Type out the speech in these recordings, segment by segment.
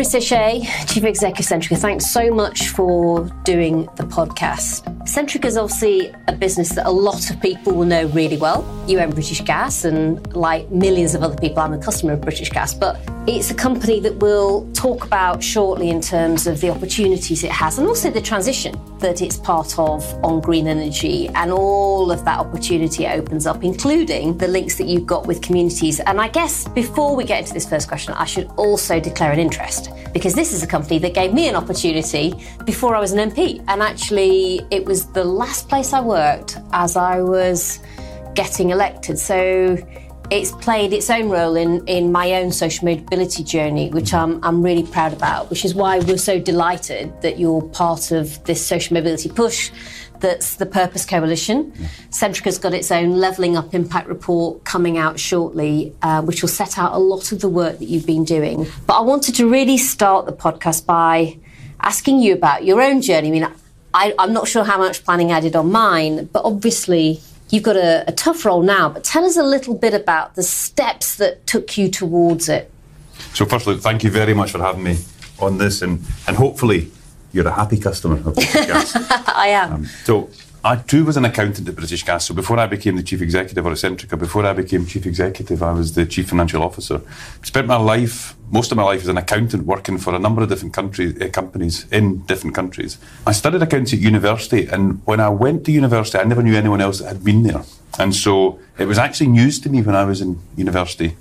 Chris O'Shea, Chief Executive Centrica, thanks so much for doing the podcast. Centrica is obviously a business that a lot of people will know really well. You own British Gas, and like millions of other people, I'm a customer of British Gas, but it's a company that we'll talk about shortly in terms of the opportunities it has and also the transition that it's part of on green energy and all of that opportunity it opens up, including the links that you've got with communities. And I guess before we get into this first question, I should also declare an interest because this is a company that gave me an opportunity before I was an MP. And actually, it was the last place I worked as I was getting elected. So it's played its own role in, in my own social mobility journey, which I'm, I'm really proud about, which is why we're so delighted that you're part of this social mobility push that's the Purpose Coalition. Yeah. Centrica's got its own Levelling Up Impact Report coming out shortly, uh, which will set out a lot of the work that you've been doing. But I wanted to really start the podcast by asking you about your own journey. I mean, I, I'm not sure how much planning I did on mine, but obviously you've got a, a tough role now. But tell us a little bit about the steps that took you towards it. So, firstly, thank you very much for having me on this, and, and hopefully you're a happy customer of British Gas. I am. Um, so I too was an accountant at British Gas. So before I became the chief executive or Centrica, before I became chief executive, I was the chief financial officer. Spent my life, most of my life, as an accountant working for a number of different country, uh, companies in different countries. I studied accounting at university, and when I went to university, I never knew anyone else that had been there. And so it was actually news to me when I was in university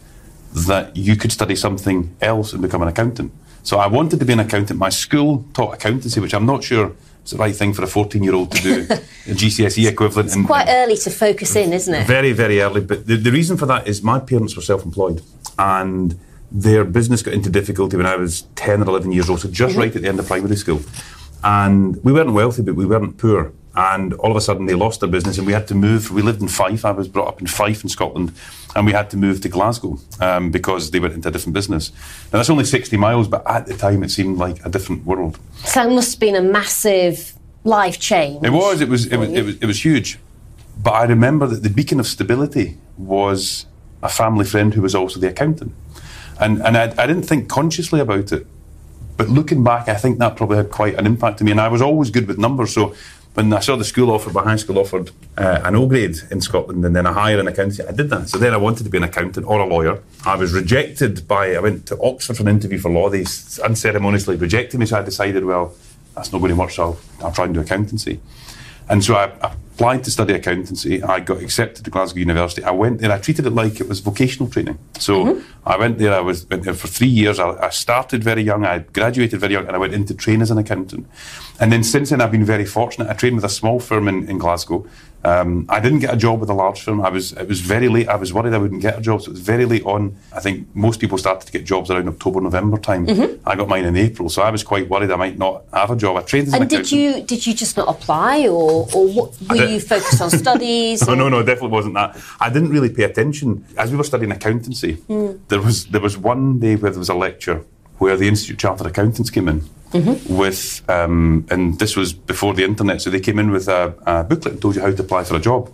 that you could study something else and become an accountant. So I wanted to be an accountant. My school taught accountancy, which I'm not sure is the right thing for a 14 year old to do, a GCSE equivalent. It's and, quite early to focus in, isn't it? Very, very early. But the, the reason for that is my parents were self employed and their business got into difficulty when I was 10 or 11 years old, so just mm-hmm. right at the end of primary school. And we weren't wealthy, but we weren't poor and all of a sudden they lost their business and we had to move. We lived in Fife. I was brought up in Fife in Scotland, and we had to move to Glasgow um, because they went into a different business. Now that's only 60 miles, but at the time it seemed like a different world. So it must have been a massive life change. It was. It was. It was. It was, it was huge. But I remember that the beacon of stability was a family friend who was also the accountant, and and I, I didn't think consciously about it. But looking back, I think that probably had quite an impact on me. And I was always good with numbers, so when I saw the school offer, my high school offered uh, an O grade in Scotland and then a higher in accounting, I did that. So then I wanted to be an accountant or a lawyer. I was rejected by, I went to Oxford for an interview for law. They unceremoniously rejected me, so I decided, well, that's not going to work, so I'll, I'll try and do accountancy. And so I, I applied to study accountancy. I got accepted to Glasgow University. I went there. I treated it like it was vocational training. So mm-hmm. I went there. I was went there for three years. I, I, started very young. I graduated very young, and I went into train as an accountant. And then since then, I've been very fortunate. I trained with a small firm in, in Glasgow. Um, I didn't get a job with a large firm. I was it was very late. I was worried I wouldn't get a job, so it was very late on. I think most people started to get jobs around October, November time. Mm-hmm. I got mine in April, so I was quite worried I might not have a job. I trained as and an did you did you just not apply, or or what, were you focused on studies? no, no, no, definitely wasn't that. I didn't really pay attention as we were studying accountancy. Mm. There was there was one day where there was a lecture where the Institute of Chartered Accountants came in mm-hmm. with, um, and this was before the internet, so they came in with a, a, booklet and told you how to apply for a job.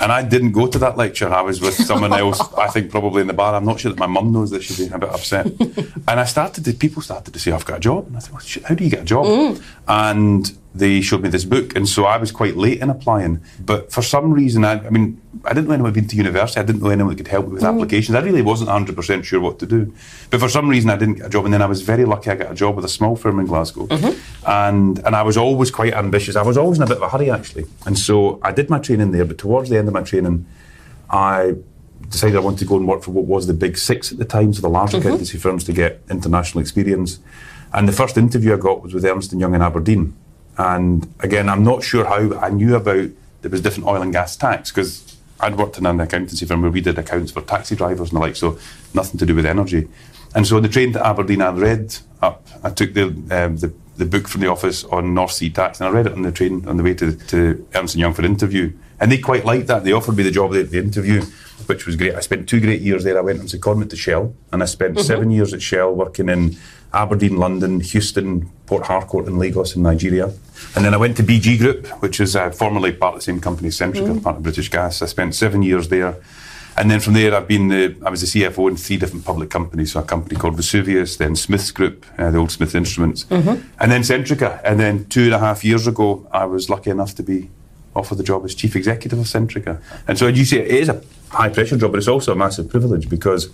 And I didn't go to that lecture. I was with someone else, I think probably in the bar. I'm not sure that my mum knows that she'd be a bit upset. and I started to, people started to say, I've got a job. And I said, well, shit, how do you get a job? Mm. And they showed me this book. And so I was quite late in applying. But for some reason, I, I mean, I didn't know anyone had been to university. I didn't know anyone that could help me with mm. applications. I really wasn't 100% sure what to do. But for some reason, I didn't get a job. And then I was very lucky I got a job with a small firm in Glasgow. Mm-hmm. And, and I was always quite ambitious. I was always in a bit of a hurry, actually. And so I did my training there. But towards the end of my training, I decided I wanted to go and work for what was the big six at the time, so the large mm-hmm. accountancy firms to get international experience. And the first interview I got was with Ernst & Young in Aberdeen. And again, I'm not sure how I knew about there was different oil and gas tax because I'd worked in an accountancy firm where we did accounts for taxi drivers and the like, so nothing to do with energy. And so on the train to Aberdeen, I read up. I took the, um, the, the book from the office on North Sea tax, and I read it on the train on the way to, to Ernst Young for interview. And they quite liked that. They offered me the job at the interview, which was great. I spent two great years there. I went on secondment to Shell, and I spent mm-hmm. seven years at Shell working in Aberdeen, London, Houston, Port Harcourt, and Lagos in Nigeria. And then I went to BG Group, which is uh, formerly part of the same company, Centrica, mm. part of British Gas. I spent seven years there. And then from there, I've been the, I was the CFO in three different public companies. So a company called Vesuvius, then Smiths Group, uh, the old Smith Instruments, and then Centrica. And then two and a half years ago, I was lucky enough to be offered the job as chief executive of Centrica. And so you see, it is a high pressure job, but it's also a massive privilege because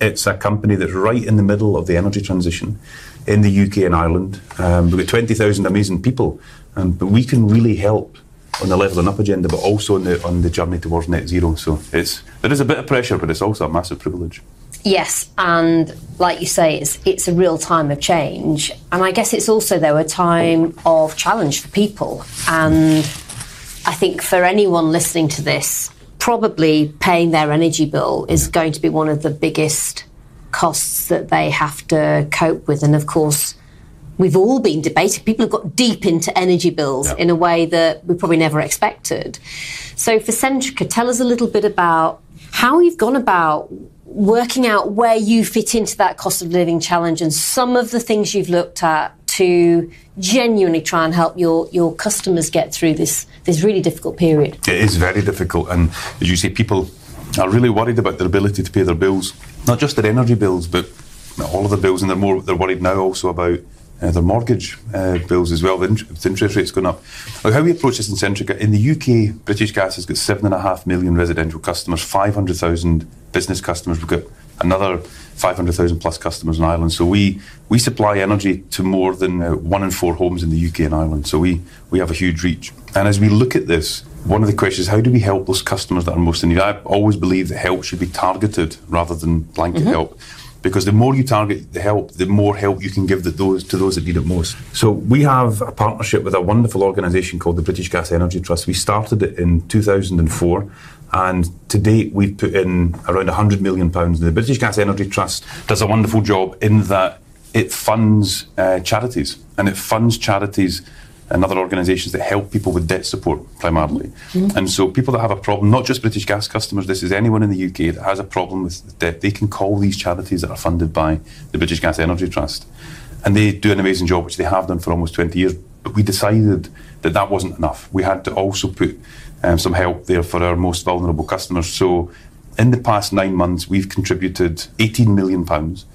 it's a company that's right in the middle of the energy transition in the UK and Ireland. Um, we've got 20,000 amazing people, um, but we can really help on the level and up agenda, but also on the on the journey towards net zero. So it's there is a bit of pressure, but it's also a massive privilege. Yes, and like you say, it's it's a real time of change, and I guess it's also though a time of challenge for people. And I think for anyone listening to this, probably paying their energy bill is mm. going to be one of the biggest costs that they have to cope with, and of course. We've all been debating. People have got deep into energy bills in a way that we probably never expected. So, for Centrica, tell us a little bit about how you've gone about working out where you fit into that cost of living challenge and some of the things you've looked at to genuinely try and help your, your customers get through this, this really difficult period. It is very difficult, and as you say, people are really worried about their ability to pay their bills, not just their energy bills, but all of their bills, and they're more they're worried now also about uh, their mortgage uh, bills as well. The interest rates going up. How we approach this in Centrica in the UK, British Gas has got seven and a half million residential customers, five hundred thousand business customers. We've got another 500,000 plus customers in Ireland. So we, we supply energy to more than uh, one in four homes in the UK and Ireland. So we, we have a huge reach. And as we look at this, one of the questions is how do we help those customers that are most in need? I always believe that help should be targeted rather than blanket help. Because the more you target the help, the more help you can give the, those to those that need it most. So we have a partnership with a wonderful organisation called the British Gas Energy Trust. We started it in 2004, and to date we've put in around 100 million pounds. The British Gas Energy Trust does a wonderful job in that it funds uh, charities, and it funds charities and other organisations that help people with debt support primarily. And so people that have a problem, not just British Gas customers, this is anyone in the UK that has a problem with debt, they can call these charities that are funded by the British Gas Energy Trust. And they do an amazing job, which they have done for almost 20 years. But we decided that that wasn't enough. We had to also put um, some help there for our most vulnerable customers. So in the past nine months, we've contributed 18 million pounds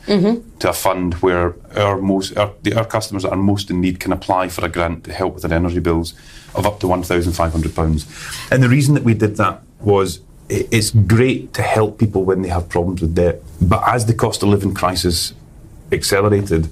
to a fund where our most our, the, our customers that are most in need can apply for a grant to help with their energy bills of up to 1,500 pounds. And the reason that we did that was it's great to help people when they have problems with debt, but as the cost of living crisis accelerated.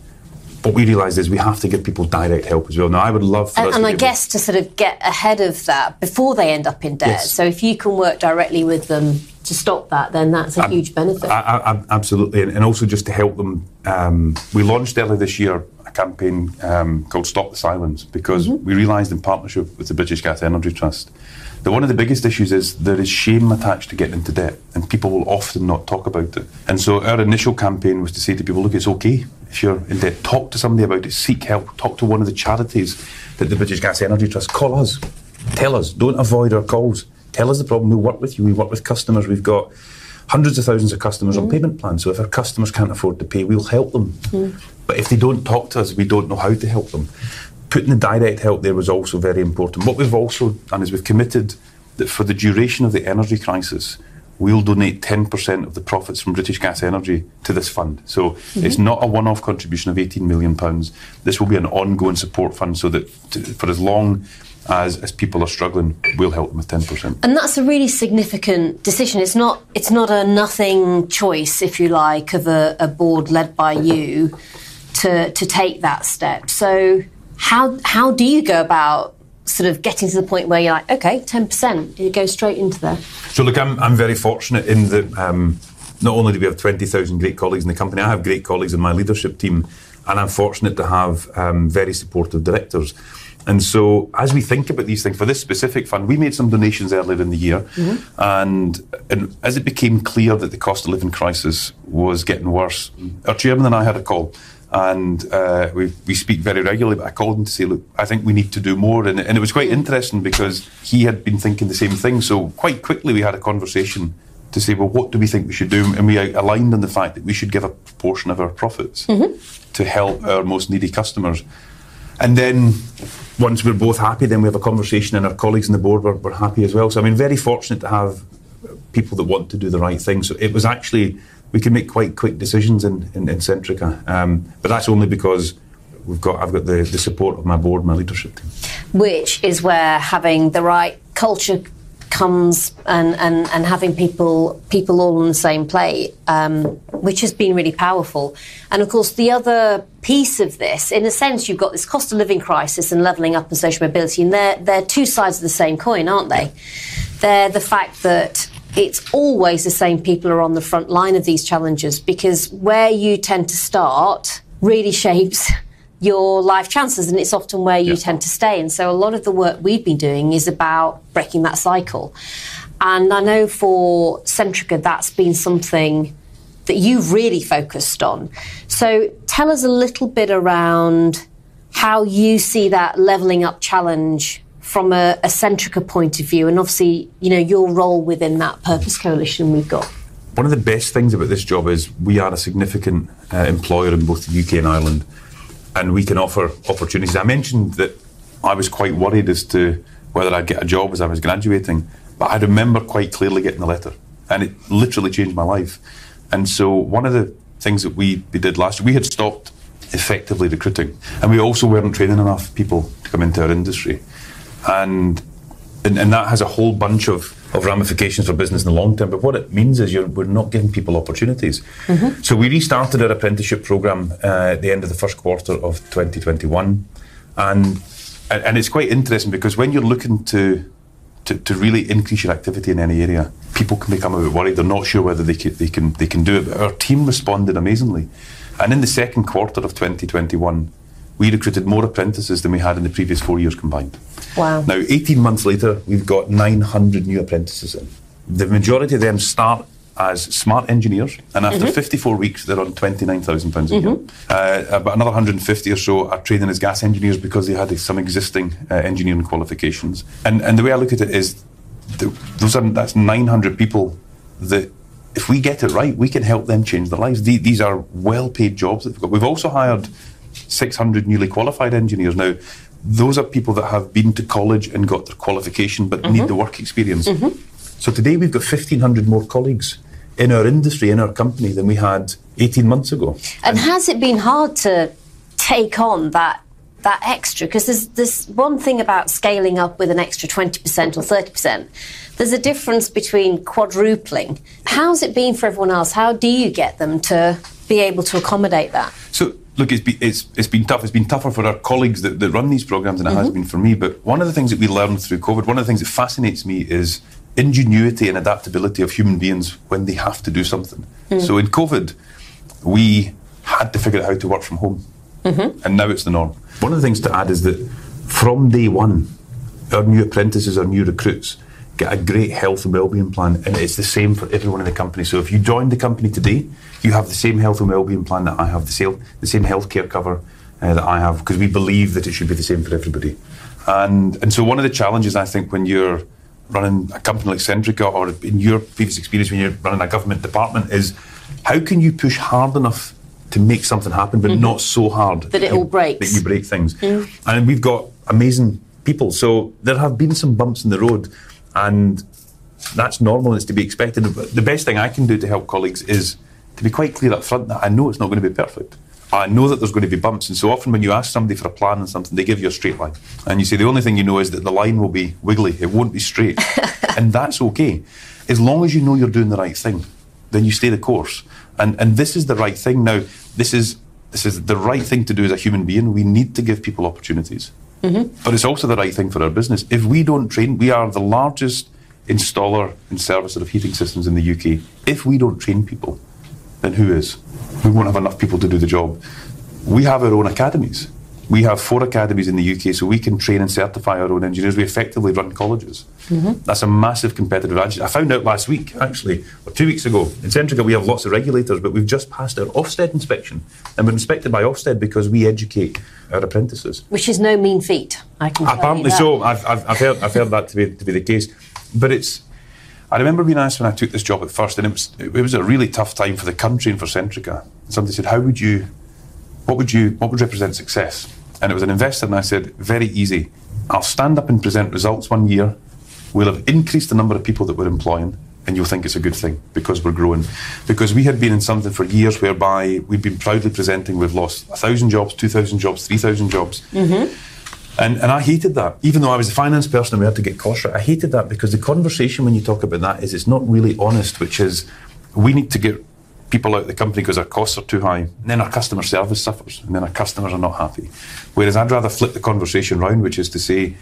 What we realised is we have to give people direct help as well. Now, I would love for And, us and I guess to sort of get ahead of that before they end up in debt. Yes. So if you can work directly with them to stop that, then that's a huge benefit. I, I, I- absolutely, and, and also just to help them. Um, we launched earlier this year a campaign um, called "Stop the Silence" because we realised in partnership with the British Gas Energy Trust that one of the biggest issues is there is shame attached to getting into debt, and people will often not talk about it. And so our initial campaign was to say to people, "Look, it's okay if you're in debt. Talk to somebody about it. Seek help. Talk to one of the charities that the British Gas Energy Trust. Call us. Tell us. Don't avoid our calls. Tell us the problem. We'll work with you. We work with customers. We've got hundreds of thousands of customers on mm. payment plans. So if our customers can't afford to pay, we'll help them. Mm. But if they don't talk to us, we don't know how to help them. Putting the direct help there was also very important. What we've also done is we've committed that for the duration of the energy crisis, we'll donate 10% of the profits from British Gas Energy to this fund. So mm-hmm. it's not a one-off contribution of 18 million pounds. This will be an ongoing support fund so that to, for as long as, as people are struggling, we'll help them with 10%. And that's a really significant decision. It's not it's not a nothing choice, if you like, of a, a board led by you to to take that step. So how how do you go about sort of getting to the point where you're like, okay, ten percent, it goes straight into there. So look, I'm, I'm very fortunate in that um, not only do we have 20,000 great colleagues in the company, I have great colleagues in my leadership team, and I'm fortunate to have um, very supportive directors. And so, as we think about these things for this specific fund, we made some donations earlier in the year, and, and as it became clear that the cost of living crisis was getting worse, our chairman and I had a call and uh, we, we speak very regularly. But I called him to say, look, I think we need to do more, and, and it was quite interesting because he had been thinking the same thing. So quite quickly we had a conversation to say, well, what do we think we should do? And we aligned on the fact that we should give a proportion of our profits to help our most needy customers. And then once we're both happy, then we have a conversation, and our colleagues on the board were, were happy as well. So I mean, very fortunate to have people that want to do the right thing. So it was actually we can make quite quick decisions in in, in Centrica, um, but that's only because we've got I've got the, the support of my board, my leadership team. Which is where having the right culture comes and, and, and having people people all on the same plate, um, which has been really powerful. And of course, the other piece of this, in a sense, you've got this cost of living crisis and levelling up and social mobility, and they're they're two sides of the same coin, aren't they? They're the fact that it's always the same people are on the front line of these challenges because where you tend to start really shapes your life chances and it's often where you yeah. tend to stay. And so a lot of the work we've been doing is about breaking that cycle. And i know for centrica that's been something that you've really focused on. So tell us a little bit around how you see that leveling up challenge from a, a Centrica point of view, and obviously, you know, your role within that purpose coalition we've got. One of the best things about this job is we are a significant uh, employer in both the UK and Ireland, and we can offer opportunities. I mentioned that I was quite worried as to whether I'd get a job as I was graduating, but I remember quite clearly getting the letter, and it literally changed my life. And so, one of the things that we, we did last year, we had stopped effectively recruiting, and we also weren't training enough people to come into our industry and, and and, that has a whole bunch of, of ramifications for business in the long term. But what it means is we're not giving people opportunities. Mm-hmm. So we restarted our apprenticeship program uh, at the end of the first quarter of 2021, and and it's quite interesting because when you're looking to to, to really increase your activity in any area, people can become a bit worried. They're not sure whether they can, they can they can do it. But our team responded amazingly, and in the second quarter of 2021 we recruited more apprentices than we had in the previous four years combined. Wow. Now, 18 months later, we've got 900 new apprentices in. The majority of them start as smart engineers, and after mm-hmm. 54 weeks, they're on £29,000 a mm-hmm. year. Uh, about another 150 or so are training as gas engineers because they had some existing uh, engineering qualifications. And, and the way I look at it is, the, those are, that's 900 people that if we get it right, we can help them change their lives. The, these are well paid jobs that we've got. We've also hired 600 newly qualified engineers. Now, those are people that have been to college and got their qualification but mm-hmm. need the work experience. Mm-hmm. So today we've got 1,500 more colleagues in our industry, in our company, than we had 18 months ago. And, and has it been hard to take on that that extra because there's this one thing about scaling up with an extra 20% or 30% there's a difference between quadrupling how's it been for everyone else how do you get them to be able to accommodate that so look, it's been, it's, it's been tough. It's been tougher for our colleagues that, that run these programs than it mm-hmm. has been for me. But one of the things that we learned through COVID, one of the things that fascinates me is ingenuity and adaptability of human beings when they have to do something. Mm. So in COVID, we had to figure out how to work from home. Mm-hmm. And now it's the norm. One of the things to add is that from day one, our new apprentices, our new recruits, get a great health and wellbeing plan, and it's the same for everyone in the company. So if you join the company today, you have the same health and wellbeing plan that I have, the same the same healthcare cover uh, that I have, because we believe that it should be the same for everybody. And and so one of the challenges I think when you're running a company like Centrica, or in your previous experience when you're running a government department, is how can you push hard enough to make something happen, but mm-hmm. not so hard that it all breaks, that you break things. Mm. And we've got amazing people, so there have been some bumps in the road and that's normal and it's to be expected. But the best thing I can do to help colleagues is to be quite clear up front that I know it's not going to be perfect. I know that there's going to be bumps, and so often when you ask somebody for a plan and something, they give you a straight line. And you say the only thing you know is that the line will be wiggly, it won't be straight. and that's okay. As long as you know you're doing the right thing, then you stay the course. And and this is the right thing. Now, this is this is the right thing to do as a human being. We need to give people opportunities. Mm-hmm. But it's also the right thing for our business. If we don't train, we are the largest installer and servicer of heating systems in the UK. If we don't train people, then who is? We won't have enough people to do the job. We have our own academies. We have four academies in the UK, so we can train and certify our own engineers. We effectively run colleges. Mm-hmm. That's a massive competitive advantage. I found out last week, actually, or two weeks ago, in Centrica we have lots of regulators, but we've just passed our Ofsted inspection. And we're inspected by Ofsted because we educate our apprentices. Which is no mean feat, I can Apparently so. I've, I've, I've, heard, I've heard that to be, to be the case. But it's, I remember being asked when I took this job at first, and it was, it was a really tough time for the country and for Centrica. Somebody said, how would you, what would you, what would represent success? And it was an investor, and I said, very easy. I'll stand up and present results one year. We'll have increased the number of people that we're employing. and you'll think it's a good thing because we're growing. Because we had been in something for years whereby we'd been proudly presenting we've lost 1,000 jobs, 2,000 jobs, 3,000 jobs. Mm-hmm. And, and I hated that. Even though I was a finance person and we had to get costs right, I hated that because the conversation when you talk about that is it's not really honest, which is we need to get people out of the company because our costs are too high. And then our customer service suffers, and then our customers are not happy. Whereas I'd rather flip the conversation round, which is to say,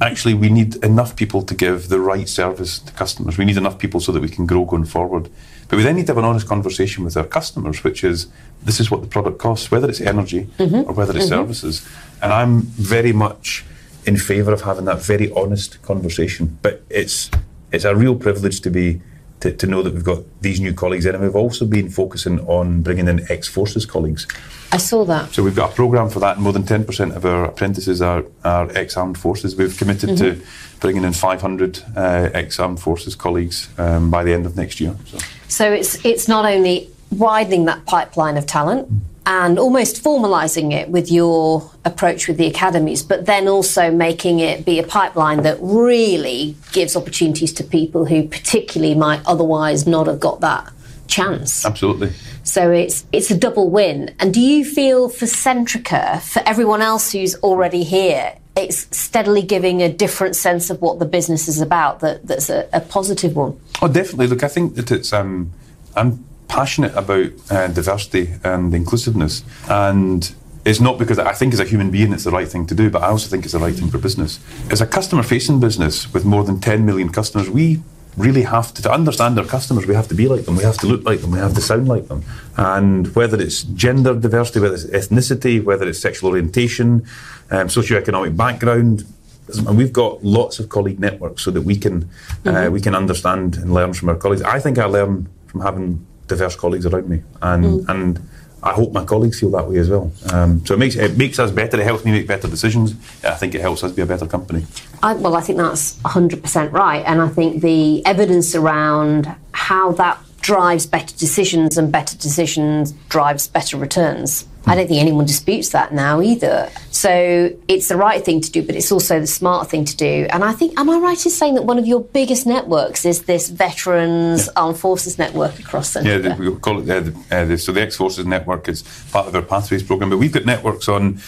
actually, we need enough people to give the right service to customers. We need enough people so that we can grow going forward. But we then need to have an honest conversation with our customers, which is this is what the product costs, whether it's energy mm-hmm. or whether it's mm-hmm. services. And I'm very much in favour of having that very honest conversation. But it's it's a real privilege to be to, to know that we've got these new colleagues in, and we've also been focusing on bringing in ex-forces colleagues. I saw that. So we've got a programme for that, and more than 10% of our apprentices are, are ex-armed forces. We've committed mm-hmm. to bringing in 500 uh, ex-armed forces colleagues um, by the end of next year. So. so it's it's not only widening that pipeline of talent. Mm and almost formalizing it with your approach with the academies, but then also making it be a pipeline that really gives opportunities to people who particularly might otherwise not have got that chance. Absolutely. So it's it's a double win. And do you feel for Centrica, for everyone else who's already here, it's steadily giving a different sense of what the business is about that, that's a, a positive one? Oh, definitely. Look, I think that it's um, I'm passionate about uh, diversity and inclusiveness. And it's not because I think as a human being it's the right thing to do, but I also think it's the right thing for business. As a customer facing business with more than 10 million customers, we really have to, to understand our customers, we have to be like them, we have to look like them, we have to sound like them. And whether it's gender diversity, whether it's ethnicity, whether it's sexual orientation, um, socioeconomic background, and we've got lots of colleague networks so that we can uh, mm-hmm. uh, we can understand and learn from our colleagues. I think I learn from having diverse colleagues around me, and mm. and I hope my colleagues feel that way as well. Um, so it makes it makes us better. It helps me make better decisions. I think it helps us be a better company. I, well, I think that's 100% right, and I think the evidence around how that drives better decisions and better decisions drives better returns I don't think anyone disputes that now either. So it's the right thing to do, but it's also the smart thing to do. And I think, am I right in saying that one of your biggest networks is this Veterans yeah. Armed Forces network across Centrica? Yeah, we call it uh, the, uh, the, so the Ex Forces network is part of our Pathways program, but we've got networks on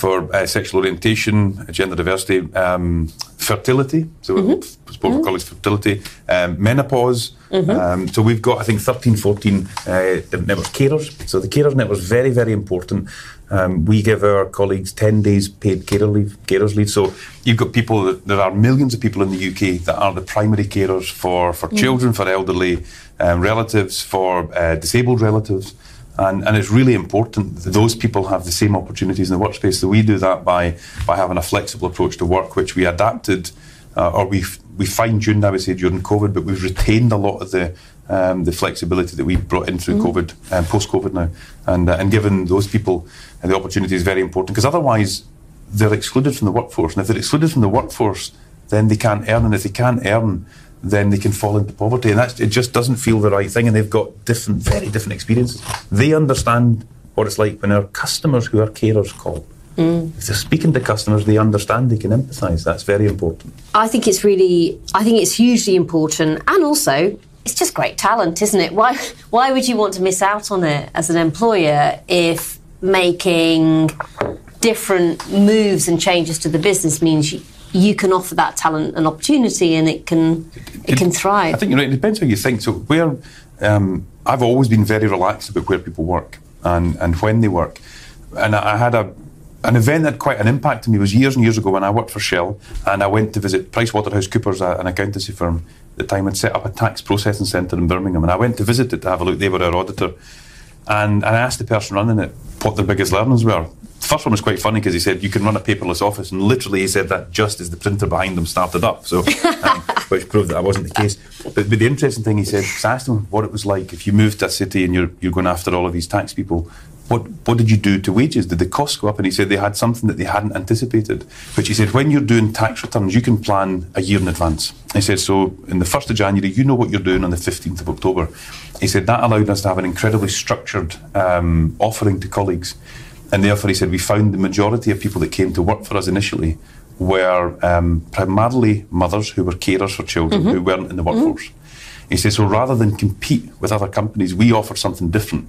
for uh, sexual orientation, gender diversity, um, fertility. So mm-hmm. spoke mm-hmm. college fertility, um, menopause. Mm-hmm. Um, so we've got, I think, 13, 14 uh, networks. Carers. So the carers network is very, very important. Um, we give our colleagues 10 days paid carer leave, carers leave. So you've got people, that, there are millions of people in the UK that are the primary carers for, for mm. children, for elderly um, relatives, for uh, disabled relatives. And, and, it's really important that those people have the same opportunities in the workspace. So we do that by, by having a flexible approach to work, which we adapted uh, or we we fine tuned, I would say, during COVID, but we've retained a lot of the um, the flexibility that we brought in through mm. COVID and um, post COVID now, and uh, and given those people uh, the opportunity is very important because otherwise they're excluded from the workforce, and if they're excluded from the workforce, then they can't earn, and if they can't earn, then they can fall into poverty, and that it just doesn't feel the right thing. And they've got different, very different experiences. They understand what it's like when our customers, who are carers, call. Mm. If they're speaking to customers, they understand, they can empathise. That's very important. I think it's really, I think it's hugely important, and also it's just great talent, isn't it? Why, why would you want to miss out on it as an employer if making different moves and changes to the business means you, you can offer that talent an opportunity and it can it, it can thrive. I think you know, it depends how you think. So where um, I've always been very relaxed about where people work and, and when they work. And I had a an event that had quite an impact on me was years and years ago when I worked for Shell and I went to visit PricewaterhouseCoopers, an accountancy firm at the time, had set up a tax processing centre in Birmingham. And I went to visit it to have a look. They were our auditor. And, and I asked the person running it what their biggest learnings were. The first one was quite funny because he said you can run a paperless office, and literally he said that just as the printer behind them started up. So, um, which proved that that wasn't the case. But, but the interesting thing he said, I asked him what it was like if you moved to a city and you're you're going after all of these tax people what, what did you do to wages? Did the costs go up? And he said they had something that they hadn't anticipated. Which he said, when you're doing tax returns, you can plan a year in advance. He said, so in the 1st of January, you know what you're doing on the 15th of October. He said that allowed us to have an incredibly structured um, offering to colleagues. And therefore, he said, we found the majority of people that came to work for us initially were um, primarily mothers who were carers for children mm-hmm. who weren't in the workforce. Mm-hmm. He said, so rather than compete with other companies, we offer something different.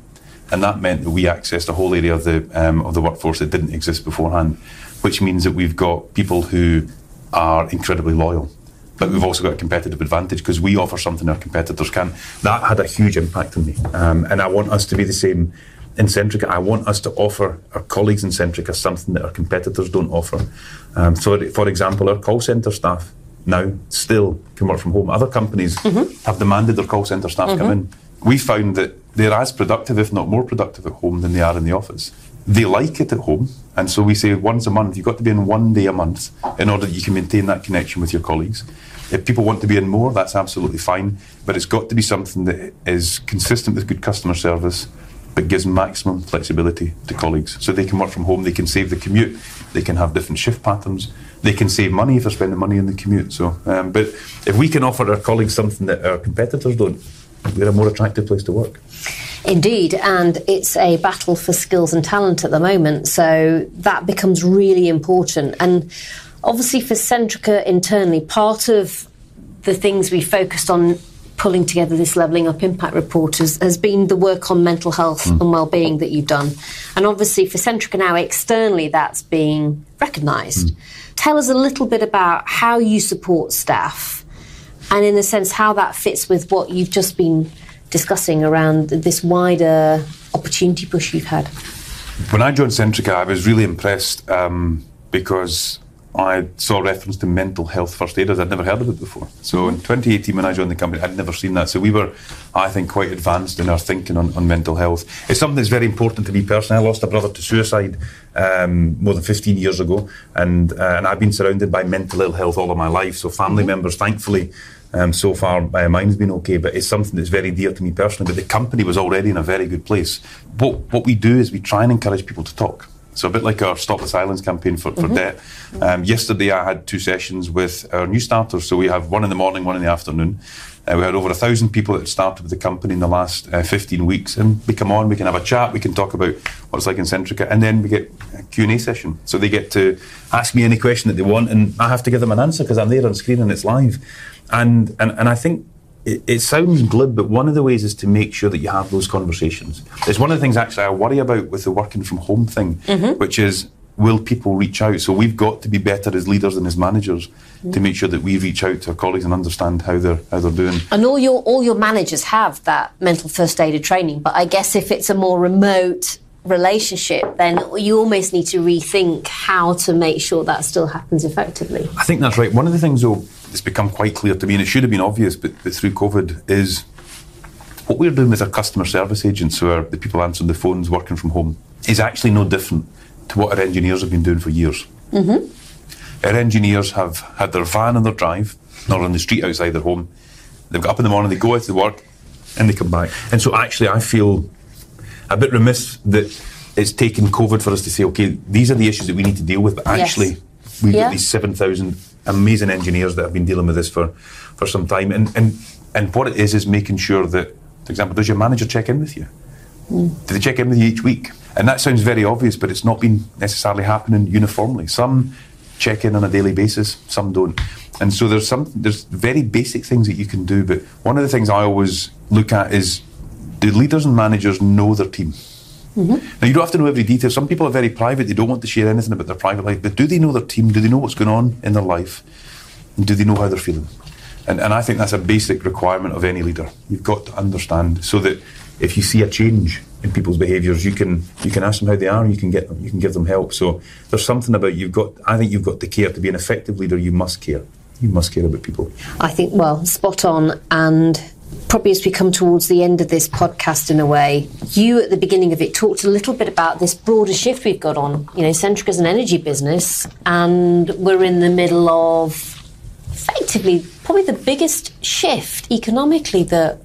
And that meant that we accessed a whole area of the, um, of the workforce that didn't exist beforehand, which means that we've got people who are incredibly loyal. But we've also got a competitive advantage because we offer something our competitors can. That had a huge impact on me. Um, and I want us to be the same in Centrica. I want us to offer our colleagues in Centrica something that our competitors don't offer. Um, so, for example, our call centre staff now still can work from home. Other companies mm-hmm. have demanded their call centre staff mm-hmm. come in. We found that they're as productive, if not more productive, at home than they are in the office. They like it at home, and so we say once a month, you've got to be in one day a month in order that you can maintain that connection with your colleagues. If people want to be in more, that's absolutely fine, but it's got to be something that is consistent with good customer service, but gives maximum flexibility to colleagues. So they can work from home, they can save the commute, they can have different shift patterns, they can save money if they're spending money on the commute. So, um, but if we can offer our colleagues something that our competitors don't, we're a more attractive place to work. Indeed, and it's a battle for skills and talent at the moment, so that becomes really important. And obviously, for Centrica internally, part of the things we focused on pulling together this levelling up impact report has, has been the work on mental health mm. and well-being that you've done and obviously for centrica now externally that's being recognised mm. tell us a little bit about how you support staff and in a sense how that fits with what you've just been discussing around this wider opportunity push you've had when i joined centrica i was really impressed um, because I saw reference to mental health first aiders. I'd never heard of it before. So in 2018, when I joined the company, I'd never seen that. So we were, I think, quite advanced in our thinking on, on mental health. It's something that's very important to me personally. I lost a brother to suicide um, more than 15 years ago, and uh, and I've been surrounded by mental ill health all of my life. So family mm-hmm. members, thankfully. Um, so far, uh, mine's been okay, but it's something that's very dear to me personally. But the company was already in a very good place. What what we do is we try and encourage people to talk. So a bit like our Stop the Silence campaign for, for mm-hmm. debt. Um, yesterday I had two sessions with our new starters. So we have one in the morning, one in the afternoon. Uh, we had over a thousand people that started with the company in the last uh, 15 weeks, and we come on, we can have a chat, we can talk about what it's like in Centrica, and then we get a Q&A session. So they get to ask me any question that they want, and I have to give them an answer because I'm there on screen and it's live. And, and, and I think it, it, sounds glib, but one of the ways is to make sure that you have those conversations. It's one of the things actually I worry about with the working from home thing, mm-hmm. which is will people reach out? So we've got to be better as leaders and as managers mm-hmm. to make sure that we reach out to our colleagues and understand how they're how they're doing. And all your all your managers have that mental first aider training, but I guess if it's a more remote relationship, then you almost need to rethink how to make sure that still happens effectively. I think that's right. One of the things though it's become quite clear to me, and it should have been obvious, but, but through COVID, is what we're doing with our customer service agents, who are the people answering the phones working from home, is actually no different to what our engineers have been doing for years. Mm-hmm. Our engineers have had their van on their drive, not on the street outside their home. They've got up in the morning, they go out to work, and they come back. And so actually, I feel a bit remiss that it's taken COVID for us to say, okay, these are the issues that we need to deal with, but actually, yes. we've yeah. got these 7,000 amazing engineers that have been dealing with this for, for some time. And, and, and what it is, is making sure that, for example, does your manager check in with you? Mm. Do they check in with you each week? And that sounds very obvious, but it's not been necessarily happening uniformly. Some check in on a daily basis, some don't. And so there's some there's very basic things that you can do, but one of the things I always look at is do leaders and managers know their team? Mm-hmm. Now, you don't have to know every detail. Some people are very private, they don't want to share anything about their private life, but do they know their team? Do they know what's going on in their life? And do they know how they're feeling? And, and I think that's a basic requirement of any leader. You've got to understand so that if you see a change in people's behaviours, you can you can ask them how they are, and you can get them, you can give them help. So there's something about you've got. I think you've got to care to be an effective leader. You must care. You must care about people. I think well, spot on, and probably as we come towards the end of this podcast in a way, you at the beginning of it talked a little bit about this broader shift we've got on. You know, Centrica's an energy business, and we're in the middle of effectively probably the biggest shift economically that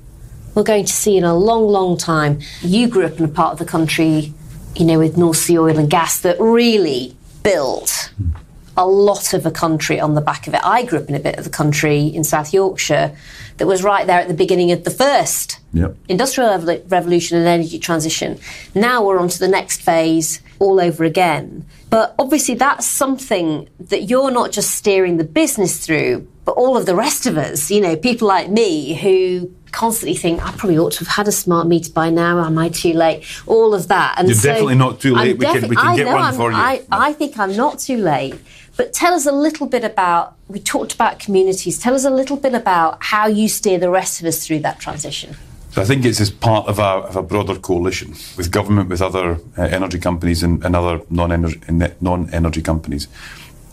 we're going to see in a long, long time. You grew up in a part of the country, you know, with North Sea oil and gas that really built hmm. A lot of a country on the back of it. I grew up in a bit of the country in South Yorkshire that was right there at the beginning of the first yep. industrial revolution and energy transition. Now we're on to the next phase all over again. But obviously, that's something that you're not just steering the business through, but all of the rest of us, you know, people like me who constantly think I probably ought to have had a smart meter by now. Am I too late? All of that. And You're so definitely not too late. We can, we can get one I'm, for you. I, I think I'm not too late. But tell us a little bit about, we talked about communities. Tell us a little bit about how you steer the rest of us through that transition. So I think it's as part of a, of a broader coalition with government, with other uh, energy companies and, and other non-energy, non-energy companies.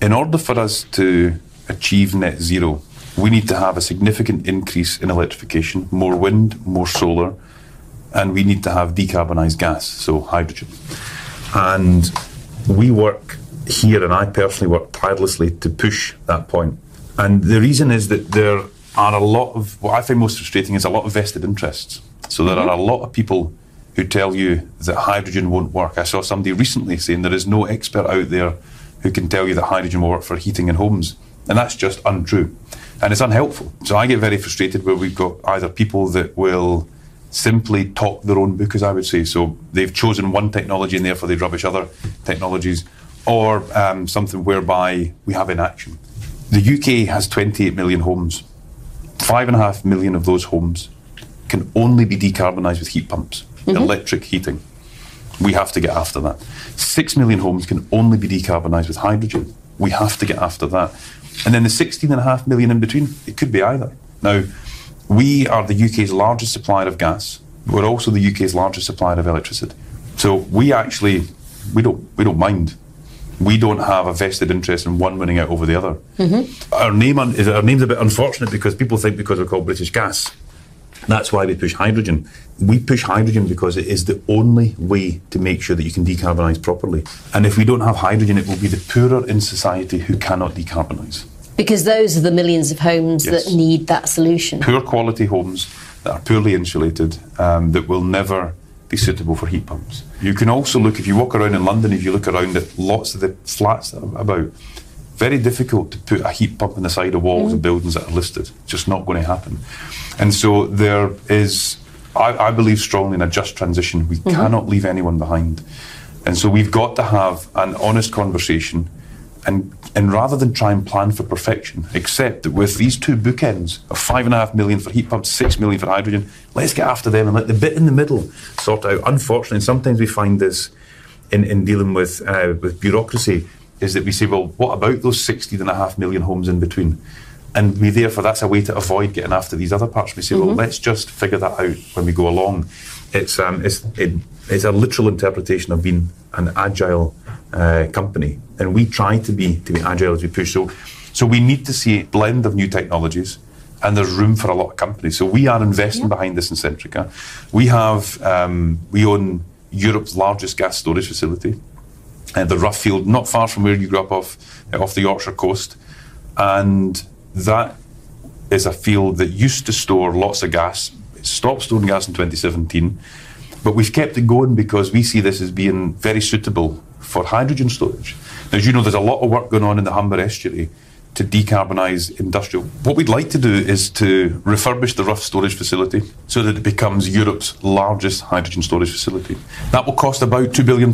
In order for us to achieve net zero, we need to have a significant increase in electrification, more wind, more solar, and we need to have decarbonised gas, so hydrogen. And we work here, and I personally work tirelessly to push that point. And the reason is that there are a lot of what I find most frustrating is a lot of vested interests. So there mm-hmm. are a lot of people who tell you that hydrogen won't work. I saw somebody recently saying there is no expert out there who can tell you that hydrogen will work for heating in homes. And that's just untrue. And it's unhelpful. So I get very frustrated where we've got either people that will simply talk their own book, as I would say. So they've chosen one technology and therefore they rubbish other technologies or um, something whereby we have inaction. The UK has 28 million homes. Five and a half million of those homes can only be decarbonised with heat pumps, mm-hmm. electric heating. We have to get after that. Six million homes can only be decarbonised with hydrogen. We have to get after that. And then the 16 and a half million in between, it could be either. Now, we are the UK's largest supplier of gas. We're also the UK's largest supplier of electricity. So we actually we don't we don't mind we don't have a vested interest in one winning out over the other. Mm-hmm. Our name is our name's a bit unfortunate because people think because we're called British Gas, that's why we push hydrogen. We push hydrogen because it is the only way to make sure that you can decarbonise properly. And if we don't have hydrogen, it will be the poorer in society who cannot decarbonise. Because those are the millions of homes yes. that need that solution. Poor quality homes that are poorly insulated, um, that will never be suitable for heat pumps. You can also look, if you walk around in London, if you look around at lots of the flats that are about, very difficult to put a heat pump in the side of walls mm. of buildings that are listed. It's just not going to happen. And so there is, I, I believe strongly in a just transition. We mm-hmm. cannot leave anyone behind. And so we've got to have an honest conversation and and rather than try and plan for perfection, accept that with these two bookends of five and a half million for heat pumps, six million for hydrogen, let's get after them and let the bit in the middle sort out. Unfortunately, sometimes we find this in, in dealing with uh, with bureaucracy is that we say, well, what about those 16 and a half million homes in between? And we therefore that's a way to avoid getting after these other parts. We say, mm-hmm. well, let's just figure that out when we go along. It's um, it's it, it's a literal interpretation of being an agile uh, company, and we try to be to be agile as we push. So, so we need to see a blend of new technologies, and there's room for a lot of companies. So we are investing yeah. behind this in Centrica. We have um, we own Europe's largest gas storage facility, uh, the Rough Field, not far from where you grew up off uh, off the Yorkshire coast, and that is a field that used to store lots of gas. It stopped storing gas in 2017. But we've kept it going because we see this as being very suitable for hydrogen storage. Now, as you know, there's a lot of work going on in the Humber estuary to decarbonise industrial. What we'd like to do is to refurbish the Rough storage facility so that it becomes Europe's largest hydrogen storage facility. That will cost about £2 billion.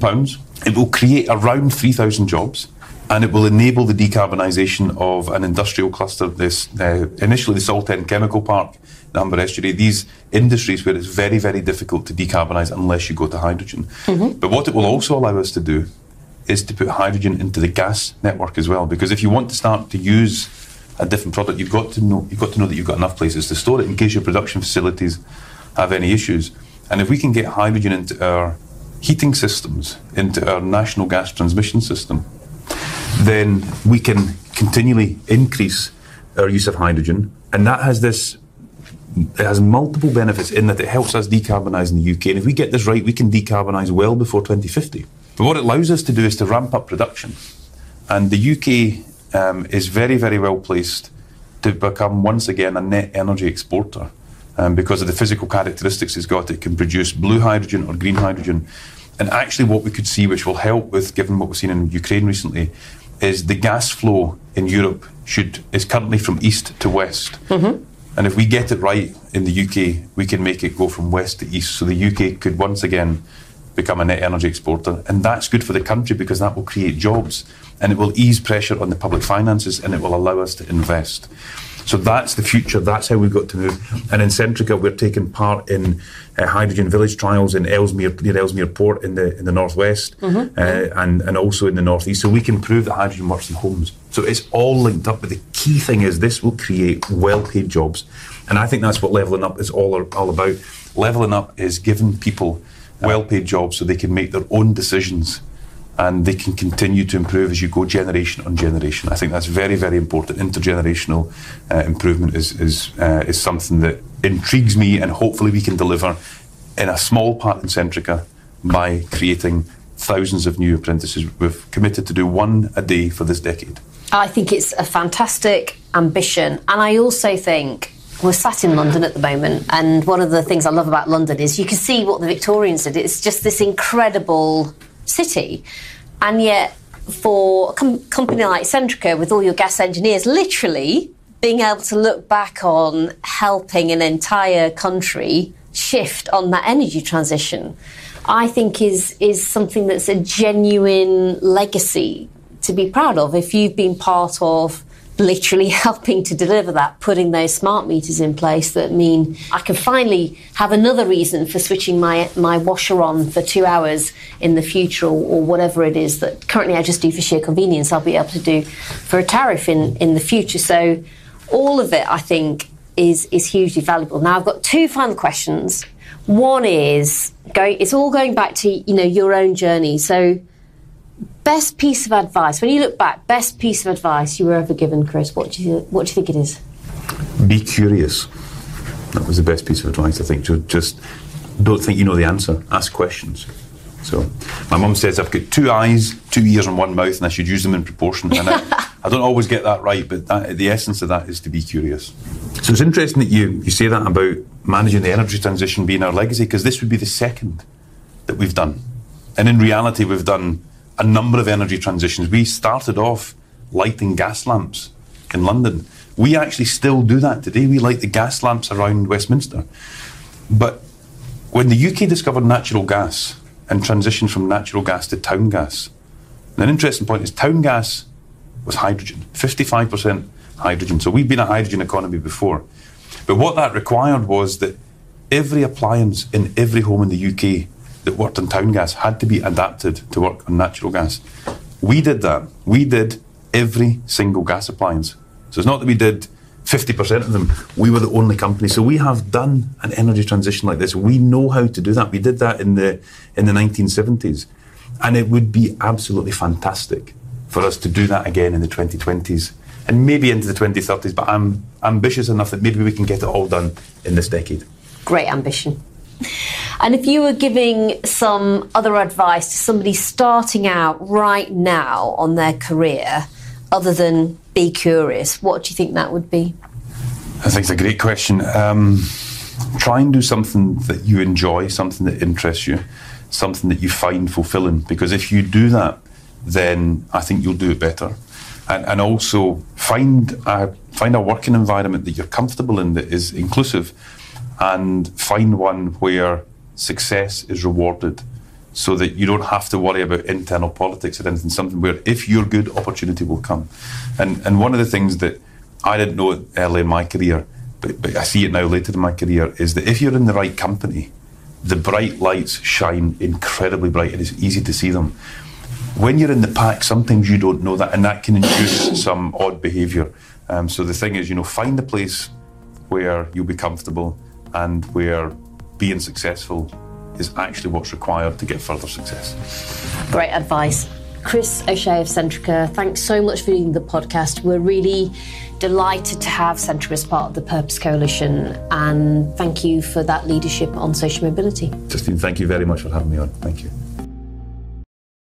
It will create around 3,000 jobs and it will enable the decarbonisation of an industrial cluster. This uh, initially the Saltend Chemical Park, the Humber Estuary. These industries where it's very very difficult to decarbonise unless you go to hydrogen. Mm-hmm. But what it will also allow us to do is to put hydrogen into the gas network as well. Because if you want to start to use a different product, you've got to know you've got to know that you've got enough places to store it in case your production facilities have any issues. And if we can get hydrogen into our heating systems, into our national gas transmission system, then we can continually increase our use of hydrogen. And that has this it has multiple benefits in that it helps us decarbonise in the UK. And if we get this right, we can decarbonise well before 2050. But what it allows us to do is to ramp up production. And the UK um, is very, very well placed to become once again a net energy exporter. Um, because of the physical characteristics it's got, it can produce blue hydrogen or green hydrogen. And actually, what we could see, which will help with, given what we've seen in Ukraine recently, is the gas flow in Europe should is currently from east to west. Mm-hmm. And if we get it right in the UK, we can make it go from west to east. So the UK could once again become a net energy exporter. And that's good for the country because that will create jobs and it will ease pressure on the public finances and it will allow us to invest. So that's the future. That's how we've got to move. And in Centrica, we're taking part in uh, hydrogen village trials in Ellesmere, near Ellesmere Port in the in the northwest, mm-hmm. uh, and and also in the northeast. So we can prove that hydrogen works in homes. So it's all linked up. But the key thing is this will create well-paid jobs, and I think that's what leveling up is all all about. Leveling up is giving people well-paid jobs so they can make their own decisions and they can continue to improve as you go generation on generation. I think that's very, very important. Intergenerational uh, improvement is is uh, is something that intrigues me, and hopefully we can deliver in a small part in Centrica by creating thousands of new apprentices. We've committed to do one a day for this decade. I think it's a fantastic ambition, and I also think we're sat in London at the moment, and one of the things I love about London is you can see what the Victorians did. It's just this incredible city. And yet, for a com- company like Centrica, with all your gas engineers, literally being able to look back on helping an entire country shift on that energy transition, I think is is something that's a genuine legacy to be proud of. If you've been part of literally helping to deliver that, putting those smart meters in place that mean I can finally have another reason for switching my, my washer on for two hours in the future or, or, whatever it is that currently I just do for sheer convenience, I'll be able to do for a tariff in, in the future. So all of it, I think, is, is hugely valuable. Now I've got two final questions. One is going, it's all going back to, you know, your own journey. So best piece of advice when you look back best piece of advice you were ever given chris what do you what do you think it is be curious that was the best piece of advice i think just don't think you know the answer ask questions so my mum says I've got two eyes, two ears, and one mouth, and I should use them in proportion. And I, I don't always get that right, but that, the essence of that is to be curious. So it's interesting that you, you say that about managing the energy transition being our legacy, because this would be the second that we've done. And in reality, we've done a number of energy transitions. We started off lighting gas lamps in London. We actually still do that today. We light the gas lamps around Westminster. But when the UK discovered natural gas and transitioned from natural gas to town gas, an interesting point is town gas was hydrogen, 55% hydrogen. So we've been a hydrogen economy before. But what that required was that every appliance in every home in the UK that worked on town gas had to be adapted to work on natural gas. We did that. We did every single gas appliance. So it's not that we did 50% of them. We were the only company. So we have done an energy transition like this. We know how to do that. We did that in the in the 1970s. And it would be absolutely fantastic for us to do that again in the 2020s and maybe into the 2030s. But I'm ambitious enough that maybe we can get it all done in this decade. Great ambition. And if you were giving some other advice to somebody starting out right now on their career, other than be curious, what do you think that would be? I think it's a great question. Um, try and do something that you enjoy, something that interests you, something that you find fulfilling. Because if you do that, then I think you'll do it better. And, and also find a, find a working environment that you're comfortable in that is inclusive and find one where success is rewarded so that you don't have to worry about internal politics or anything, something where if you're good, opportunity will come. And, and one of the things that I didn't know early in my career, but, but I see it now later in my career, is that if you're in the right company, the bright lights shine incredibly bright and it's easy to see them. When you're in the pack, sometimes you don't know that, and that can induce some odd behaviour. Um, so the thing is, you know, find a place where you'll be comfortable and where being successful is actually what's required to get further success. Great advice. Chris O'Shea of Centrica, thanks so much for doing the podcast. We're really delighted to have Centrica as part of the Purpose Coalition, and thank you for that leadership on social mobility. Justine, thank you very much for having me on. Thank you.